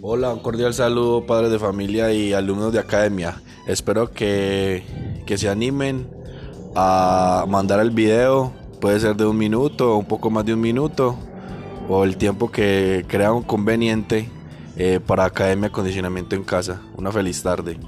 Hola, un cordial saludo padres de familia y alumnos de academia. Espero que, que se animen a mandar el video, puede ser de un minuto un poco más de un minuto, o el tiempo que crean conveniente eh, para Academia Acondicionamiento en Casa. Una feliz tarde.